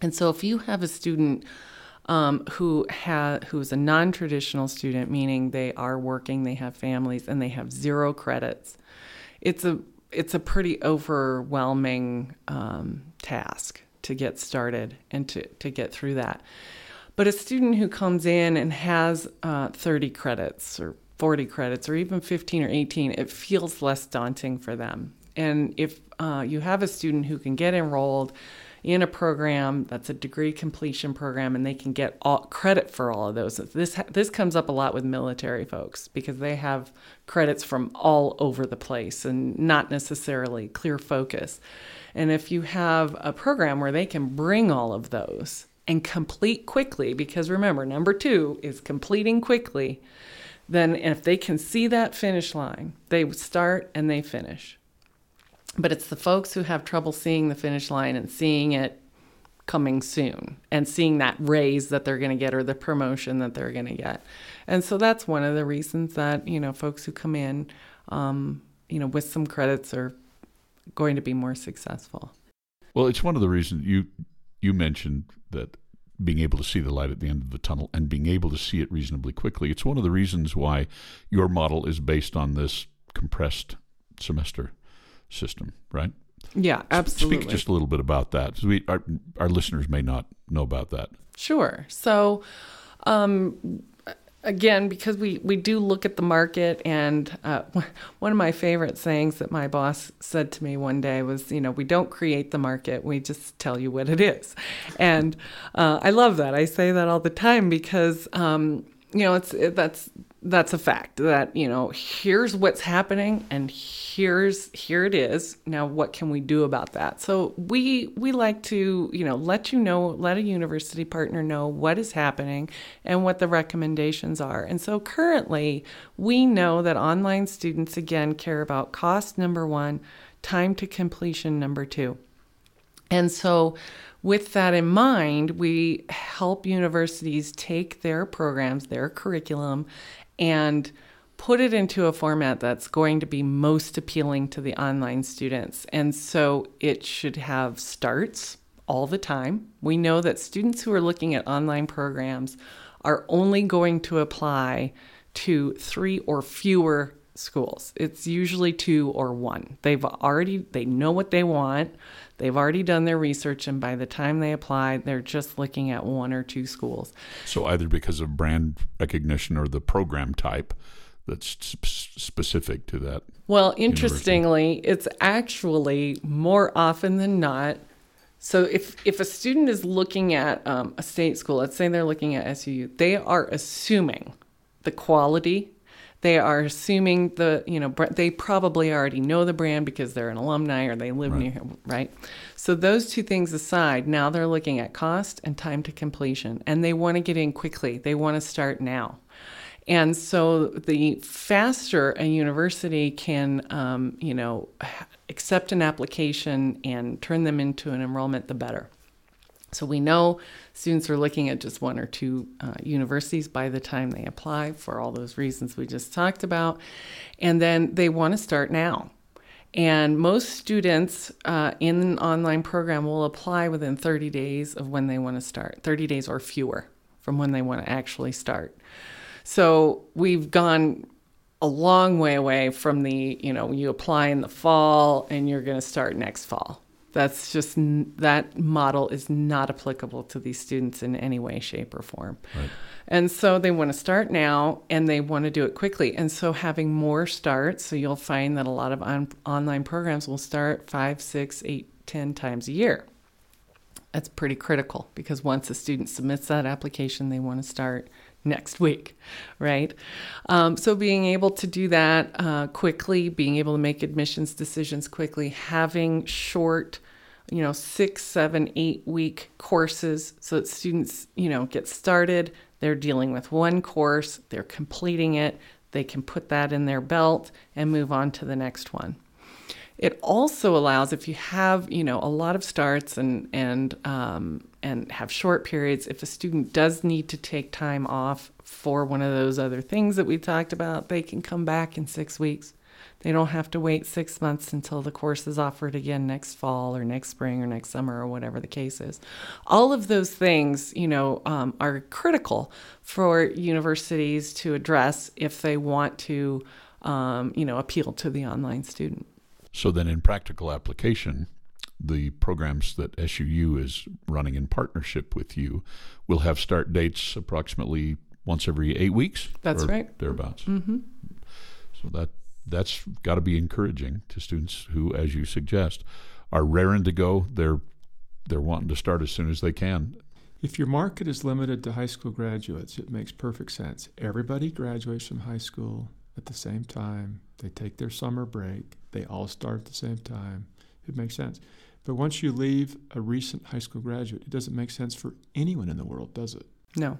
And so, if you have a student um, who ha- who's a non-traditional student, meaning they are working, they have families, and they have zero credits, it's a it's a pretty overwhelming um, task to get started and to, to get through that. But a student who comes in and has uh, 30 credits or 40 credits or even 15 or 18, it feels less daunting for them. And if uh, you have a student who can get enrolled in a program that's a degree completion program and they can get all credit for all of those, this this comes up a lot with military folks because they have credits from all over the place and not necessarily clear focus. And if you have a program where they can bring all of those and complete quickly, because remember, number two is completing quickly, then if they can see that finish line, they start and they finish. But it's the folks who have trouble seeing the finish line and seeing it coming soon and seeing that raise that they're going to get or the promotion that they're going to get. And so that's one of the reasons that, you know, folks who come in, um, you know, with some credits are going to be more successful. Well, it's one of the reasons you you mentioned that being able to see the light at the end of the tunnel and being able to see it reasonably quickly. It's one of the reasons why your model is based on this compressed semester system, right? Yeah, absolutely. Speak just a little bit about that. We, our, our listeners may not know about that. Sure. So, um, again, because we, we do look at the market, and uh, one of my favorite sayings that my boss said to me one day was, you know, we don't create the market, we just tell you what it is. And uh, I love that. I say that all the time because, um, you know, it's it, that's that's a fact that you know here's what's happening and here's here it is. Now what can we do about that? So we we like to you know let you know let a university partner know what is happening and what the recommendations are. And so currently we know that online students again care about cost number 1 time to completion number 2 and so with that in mind, we help universities take their programs, their curriculum, and put it into a format that's going to be most appealing to the online students. And so it should have starts all the time. We know that students who are looking at online programs are only going to apply to three or fewer schools. It's usually two or one. They've already they know what they want. They've already done their research, and by the time they apply, they're just looking at one or two schools. So, either because of brand recognition or the program type that's specific to that. Well, interestingly, university. it's actually more often than not. So, if, if a student is looking at um, a state school, let's say they're looking at SUU, they are assuming the quality they are assuming the you know they probably already know the brand because they're an alumni or they live right. near him right? So those two things aside now they're looking at cost and time to completion and they want to get in quickly. They want to start now. And so the faster a university can um, you know accept an application and turn them into an enrollment the better so we know students are looking at just one or two uh, universities by the time they apply for all those reasons we just talked about. And then they want to start now. And most students uh, in an online program will apply within 30 days of when they want to start, 30 days or fewer from when they want to actually start. So we've gone a long way away from the, you know, you apply in the fall and you're going to start next fall. That's just that model is not applicable to these students in any way, shape, or form. Right. And so they want to start now and they want to do it quickly. And so having more starts, so you'll find that a lot of on- online programs will start five, six, eight, ten times a year. That's pretty critical because once a student submits that application, they want to start next week, right? Um, so being able to do that uh, quickly, being able to make admissions decisions quickly, having short, you know, six, seven, eight week courses so that students, you know, get started. They're dealing with one course, they're completing it, they can put that in their belt and move on to the next one. It also allows if you have you know a lot of starts and and um, and have short periods. If a student does need to take time off for one of those other things that we talked about, they can come back in six weeks. They don't have to wait six months until the course is offered again next fall or next spring or next summer or whatever the case is. All of those things, you know, um, are critical for universities to address if they want to, um, you know, appeal to the online student. So then, in practical application, the programs that SUU is running in partnership with you will have start dates approximately once every eight weeks. That's right, thereabouts. Mm-hmm. So that that's got to be encouraging to students who, as you suggest, are raring to go. They're they're wanting to start as soon as they can. If your market is limited to high school graduates, it makes perfect sense. Everybody graduates from high school at the same time. They take their summer break. They all start at the same time. It makes sense. But once you leave a recent high school graduate, it doesn't make sense for anyone in the world, does it? No.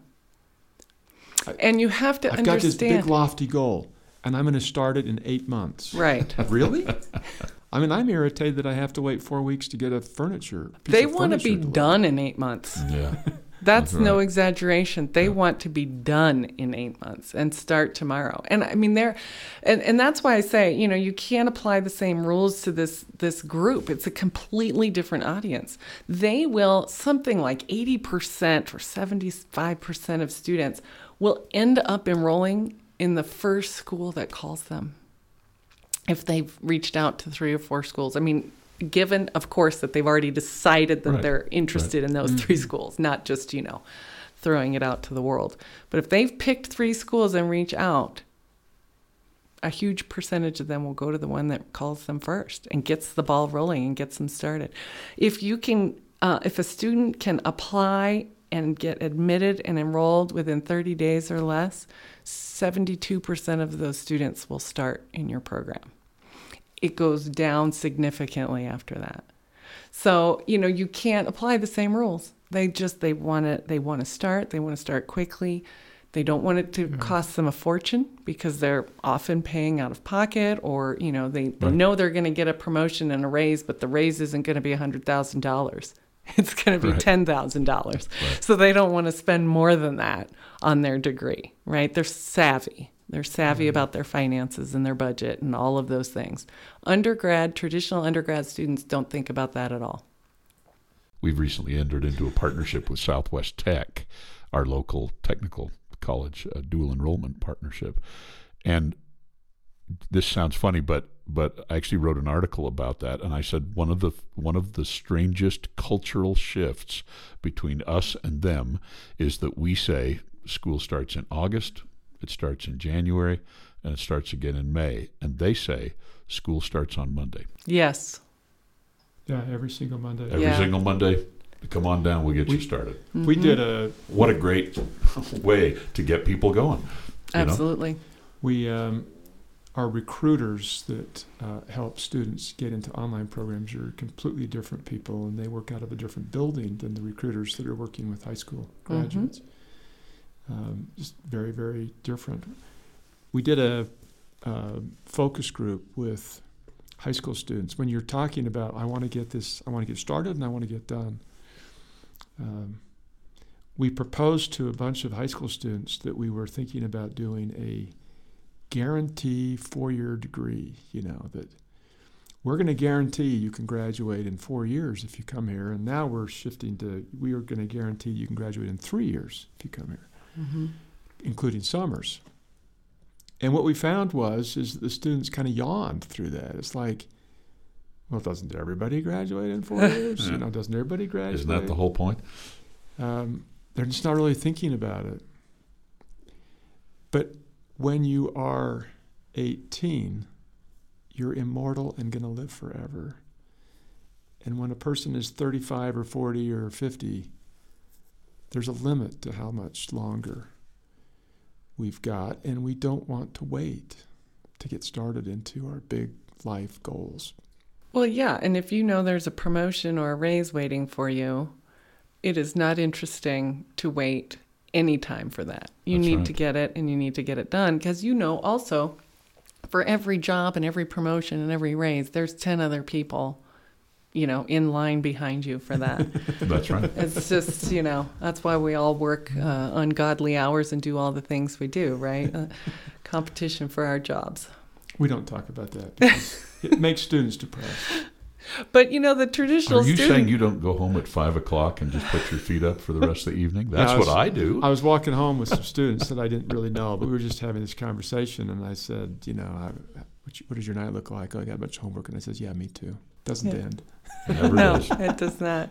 I- And you have to I've got this understand. big lofty goal, and I'm going to start it in eight months. right. Really? I mean, I'm irritated that I have to wait four weeks to get a furniture. piece They of want to be furniture delivered. done in eight months. Yeah. That's That's no exaggeration. They want to be done in eight months and start tomorrow. And I mean, they're, and, and that's why I say, you know, you can't apply the same rules to this this group. It's a completely different audience. They will something like eighty percent or seventy five percent of students will end up enrolling in the first school that calls them if they've reached out to three or four schools. I mean, given, of course, that they've already decided that Right, they're interested in those three schools, not just, you know, throwing it out to the world. But if they've picked three schools and reach out, a huge percentage of them will go to the one that calls them first and gets the ball rolling and gets them started. If you can, uh, if a student can apply and get admitted and enrolled within 30 days or less, 72% of those students will start in your program. It goes down significantly after that. So, you know, you can't apply the same rules. They just they want to they want to start, they want to start quickly. They don't want it to mm-hmm. cost them a fortune because they're often paying out of pocket or, you know, they, they Right. know they're going to get a promotion and a raise, but the raise isn't going to be $100,000. It's going to be Right. $10,000. So they don't want to spend more than that on their degree, right? They're savvy. They're savvy Mm-hmm. about their finances and their budget and all of those things. Undergrad, traditional undergrad students don't think about that at all. We've recently entered into a partnership with Southwest Tech, our local technical college uh, dual enrollment partnership. And this sounds funny, but but I actually wrote an article about that, and I said one of the one of the strangest cultural shifts between us and them is that we say school starts in August, it starts in January, and it starts again in May, and they say school starts on Monday. Yes. Yeah, every single Monday. Every Yeah. single Monday, come on down, we'll get you We- started. We did a What a great way to get people going. you know? Absolutely. we um, our recruiters that uh, help students get into online programs are completely different people, and they work out of a different building than the recruiters that are working with high school graduates. Um, just very, very different. We did a uh, focus group with high school students. When you're talking about, I want to get this, I want to get started, and I want to get done. Um, we proposed to a bunch of high school students that we were thinking about doing a guarantee four-year degree. You know that we're going to guarantee you can graduate in four years if you come here, and now we're shifting to we are going to guarantee you can graduate in three years if you come here, hmm including summers. And what we found was is that the students kind of yawned through that. It's like, well, doesn't everybody graduate in four years? Yeah. You know, doesn't everybody graduate? Isn't that the whole point? um, they're just not really thinking about it. But when you are 18, you're immortal and going to live forever. And when a person is 35 or 40 or 50, there's a limit to how much longer we've got, and we don't want to wait to get started into our big life goals. Well, yeah. And if you know there's a promotion or a raise waiting for you, it is not interesting to wait any time for that. You That's need right. to get it and you need to get it done because you know also for every job and every promotion and every raise, there's 10 other people, you know, in line behind you for that. That's right. it's just, you know, that's why we all work uh, ungodly hours and do all the things we do, right? Uh, competition for our jobs. We don't talk about that. because it makes students depressed. But, you know, the traditional Are you student. saying you don't go home at five o'clock and just put your feet up for the rest of the evening? That's I was- what I do. I was walking home with some students that I didn't really know, but we were just having this conversation, and I said, you know, I, what, you- what does your night look like? Oh, I got a bunch of homework, and I says, yeah, me too. Doesn't Yeah. end. It no, does. it does not.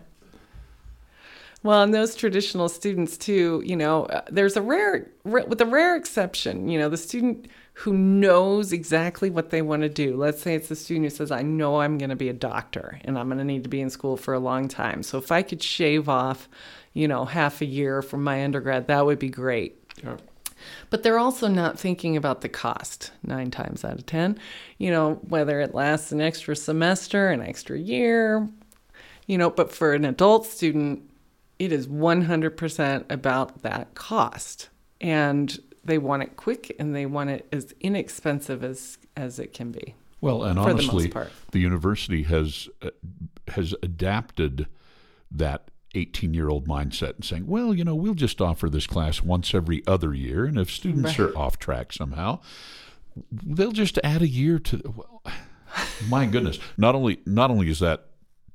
Well, and those traditional students too, you know, uh, there's a rare, with a rare exception, you know, the student who knows exactly what they want to do. Let's say it's the student who says, I know I'm going to be a doctor and I'm going to need to be in school for a long time. So if I could shave off, you know, half a year from my undergrad, that would be great. Yeah. But they're also not thinking about the cost nine times out of 10. You know, whether it lasts an extra semester, an extra year, You know, but for an adult student, it is 100% about that cost. And they want it quick and they want it as inexpensive as, as it can be. Well, and honestly, the, most part. the university has uh, has adapted that 18 year old mindset and saying, well, you know, we'll just offer this class once every other year, and if students Right. are off track somehow, they'll just add a year to. Well, my goodness, not only not only is that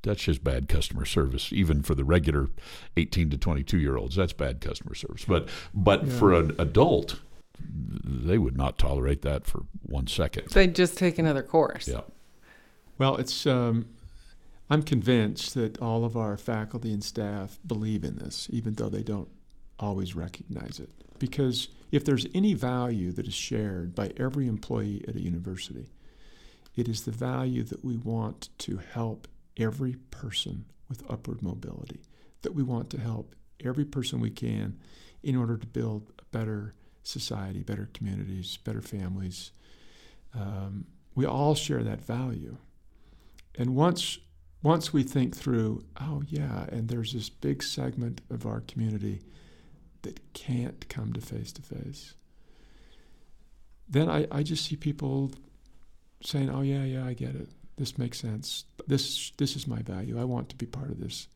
that's just bad customer service, even for the regular 18 to 22 year olds. That's bad customer service. But but for an adult, they would not tolerate that for one second. They'd just take another course. Yeah. Well, it's. Um, I'm convinced that all of our faculty and staff believe in this, even though they don't always recognize it. Because if there's any value that is shared by every employee at a university, it is the value that we want to help every person with upward mobility, that we want to help every person we can in order to build a better society, better communities, better families. Um, we all share that value. And once once we think through, oh yeah, and there's this big segment of our community that can't come to face to face, then I, I just see people saying, oh yeah, yeah, I get it. This makes sense. This this is my value. I want to be part of this.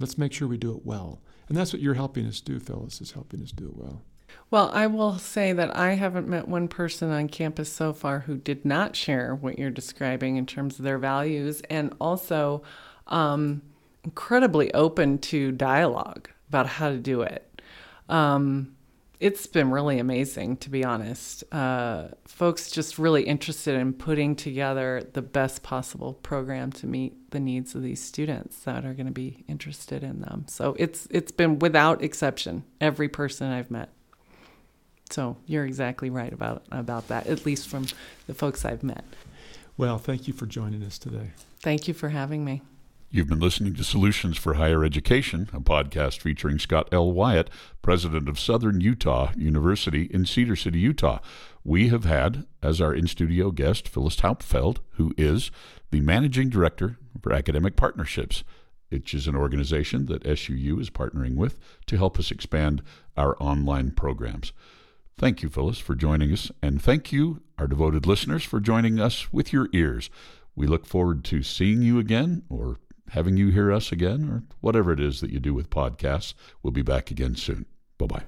Let's make sure we do it well. And that's what you're helping us do, Phyllis, is helping us do it well. Well, I will say that I haven't met one person on campus so far who did not share what you're describing in terms of their values and also um, incredibly open to dialogue about how to do it. Um, it's been really amazing, to be honest. Uh, folks just really interested in putting together the best possible program to meet the needs of these students that are going to be interested in them. So it's it's been without exception every person I've met. So you're exactly right about about that, at least from the folks I've met. Well, thank you for joining us today. Thank you for having me. You've been listening to Solutions for Higher Education, a podcast featuring Scott L. Wyatt, president of Southern Utah University in Cedar City, Utah. We have had as our in studio guest Phyllis Hauptfeld, who is the managing director for academic partnerships, which is an organization that SUU is partnering with to help us expand our online programs. Thank you, Phyllis, for joining us, and thank you, our devoted listeners, for joining us with your ears. We look forward to seeing you again or having you hear us again or whatever it is that you do with podcasts. We'll be back again soon. Bye bye.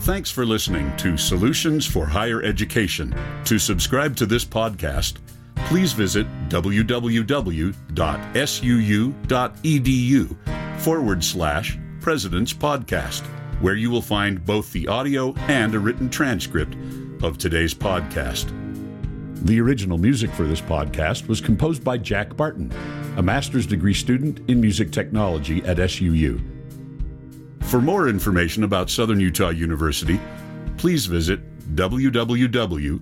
Thanks for listening to Solutions for Higher Education. To subscribe to this podcast, please visit www.suu.edu forward slash President's Podcast, where you will find both the audio and a written transcript of today's podcast. The original music for this podcast was composed by Jack Barton, a master's degree student in music technology at SUU. For more information about Southern Utah University, please visit www.suu.edu.